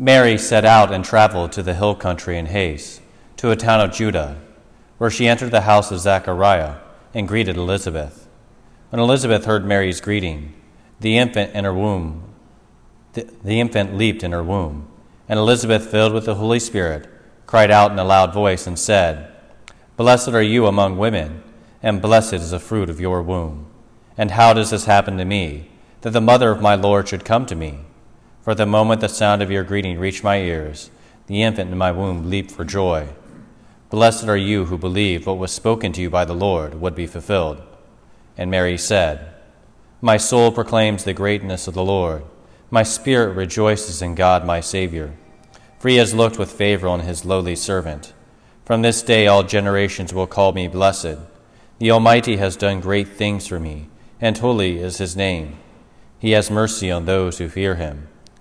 Mary set out and traveled to the hill country in haste, to a town of Judah, where she entered the house of Zechariah and greeted Elizabeth. When Elizabeth heard Mary's greeting, the infant in her womb, the, the infant leaped in her womb, and Elizabeth, filled with the Holy Spirit, cried out in a loud voice and said, Blessed are you among women, and blessed is the fruit of your womb. And how does this happen to me, that the mother of my Lord should come to me? For the moment the sound of your greeting reached my ears, the infant in my womb leaped for joy. Blessed are you who believe what was spoken to you by the Lord would be fulfilled. And Mary said, My soul proclaims the greatness of the Lord. My spirit rejoices in God my Savior, for he has looked with favor on his lowly servant. From this day all generations will call me blessed. The Almighty has done great things for me, and holy is his name. He has mercy on those who fear him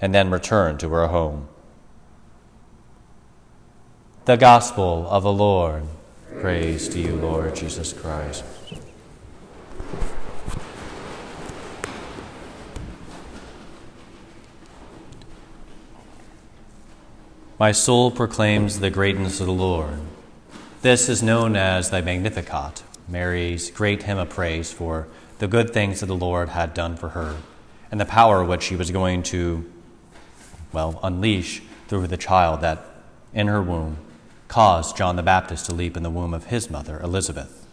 and then return to her home. The Gospel of the Lord. Praise to you, Lord Jesus Christ. My soul proclaims the greatness of the Lord. This is known as the Magnificat, Mary's great hymn of praise for the good things that the Lord had done for her and the power which she was going to well, unleash through the child that in her womb caused John the Baptist to leap in the womb of his mother, Elizabeth.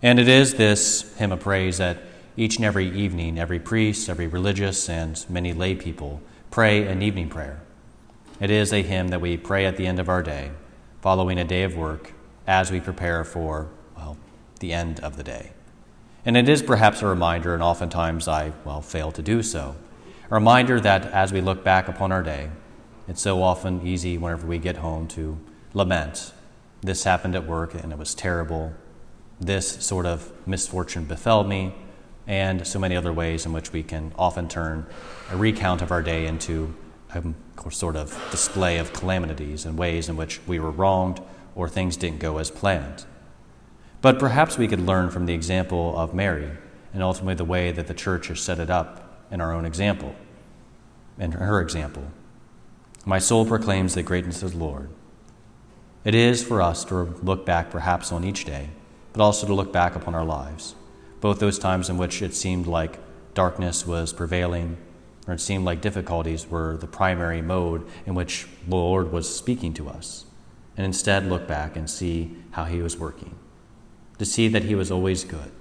And it is this hymn of praise that each and every evening, every priest, every religious, and many lay people pray an evening prayer. It is a hymn that we pray at the end of our day, following a day of work, as we prepare for, well, the end of the day. And it is perhaps a reminder, and oftentimes I, well, fail to do so, a reminder that as we look back upon our day, it's so often easy whenever we get home to lament. This happened at work and it was terrible. This sort of misfortune befell me, and so many other ways in which we can often turn a recount of our day into a sort of display of calamities and ways in which we were wronged or things didn't go as planned. But perhaps we could learn from the example of Mary and ultimately the way that the church has set it up in our own example, in her example. My soul proclaims the greatness of the Lord. It is for us to look back perhaps on each day, but also to look back upon our lives, both those times in which it seemed like darkness was prevailing, or it seemed like difficulties were the primary mode in which the Lord was speaking to us, and instead look back and see how He was working, to see that He was always good,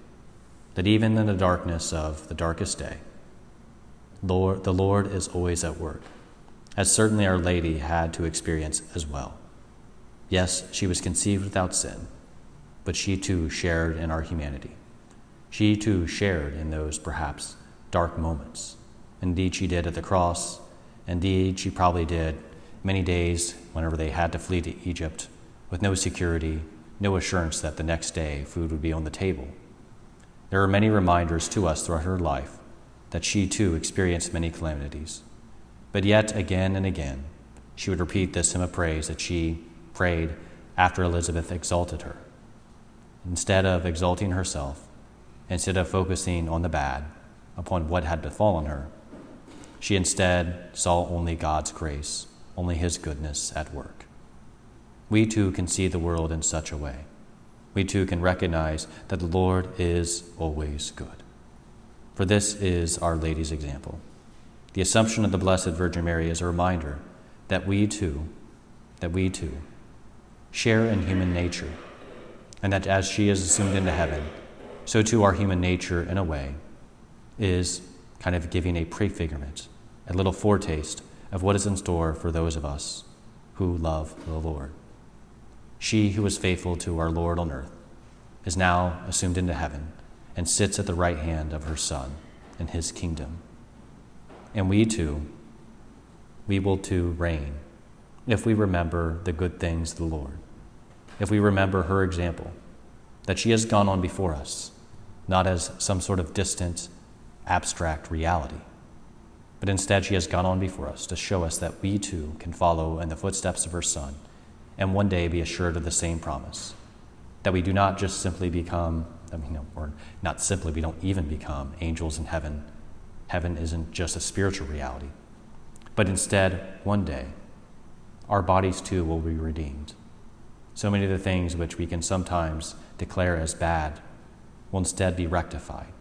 that even in the darkness of the darkest day, Lord, the Lord is always at work, as certainly Our Lady had to experience as well. Yes, she was conceived without sin, but she too shared in our humanity. She too shared in those perhaps dark moments. Indeed, she did at the cross. Indeed, she probably did many days whenever they had to flee to Egypt with no security, no assurance that the next day food would be on the table. There are many reminders to us throughout her life that she too experienced many calamities. But yet, again and again, she would repeat this hymn of praise that she prayed after Elizabeth exalted her. Instead of exalting herself, instead of focusing on the bad, upon what had befallen her, she instead saw only God's grace, only His goodness at work. We too can see the world in such a way. We too can recognize that the Lord is always good for this is Our Lady's example. The Assumption of the Blessed Virgin Mary is a reminder that we too, that we too, share in human nature, and that as she is assumed into heaven, so too our human nature, in a way, is kind of giving a prefigurement, a little foretaste of what is in store for those of us who love the Lord. She who was faithful to our Lord on earth is now assumed into heaven and sits at the right hand of her Son in his kingdom. And we too, we will too reign if we remember the good things of the Lord, if we remember her example, that she has gone on before us, not as some sort of distant, abstract reality, but instead she has gone on before us to show us that we too can follow in the footsteps of her Son and one day be assured of the same promise that we do not just simply become, I mean, or not simply, we don't even become angels in heaven. Heaven isn't just a spiritual reality, but instead, one day, our bodies too will be redeemed. So many of the things which we can sometimes declare as bad will instead be rectified.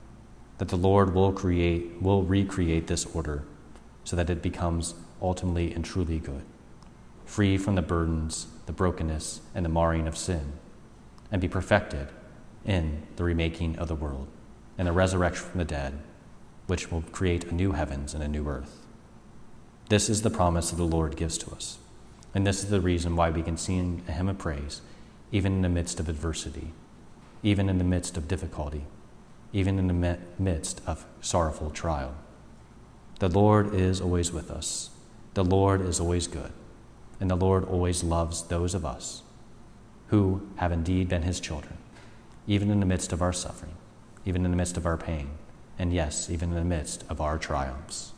That the Lord will create, will recreate this order so that it becomes ultimately and truly good, free from the burdens, the brokenness, and the marring of sin, and be perfected in the remaking of the world and the resurrection from the dead, which will create a new heavens and a new earth. This is the promise that the Lord gives to us. And this is the reason why we can sing a hymn of praise, even in the midst of adversity, even in the midst of difficulty, even in the midst of sorrowful trial. The Lord is always with us. The Lord is always good. And the Lord always loves those of us who have indeed been his children, even in the midst of our suffering, even in the midst of our pain, and yes, even in the midst of our triumphs.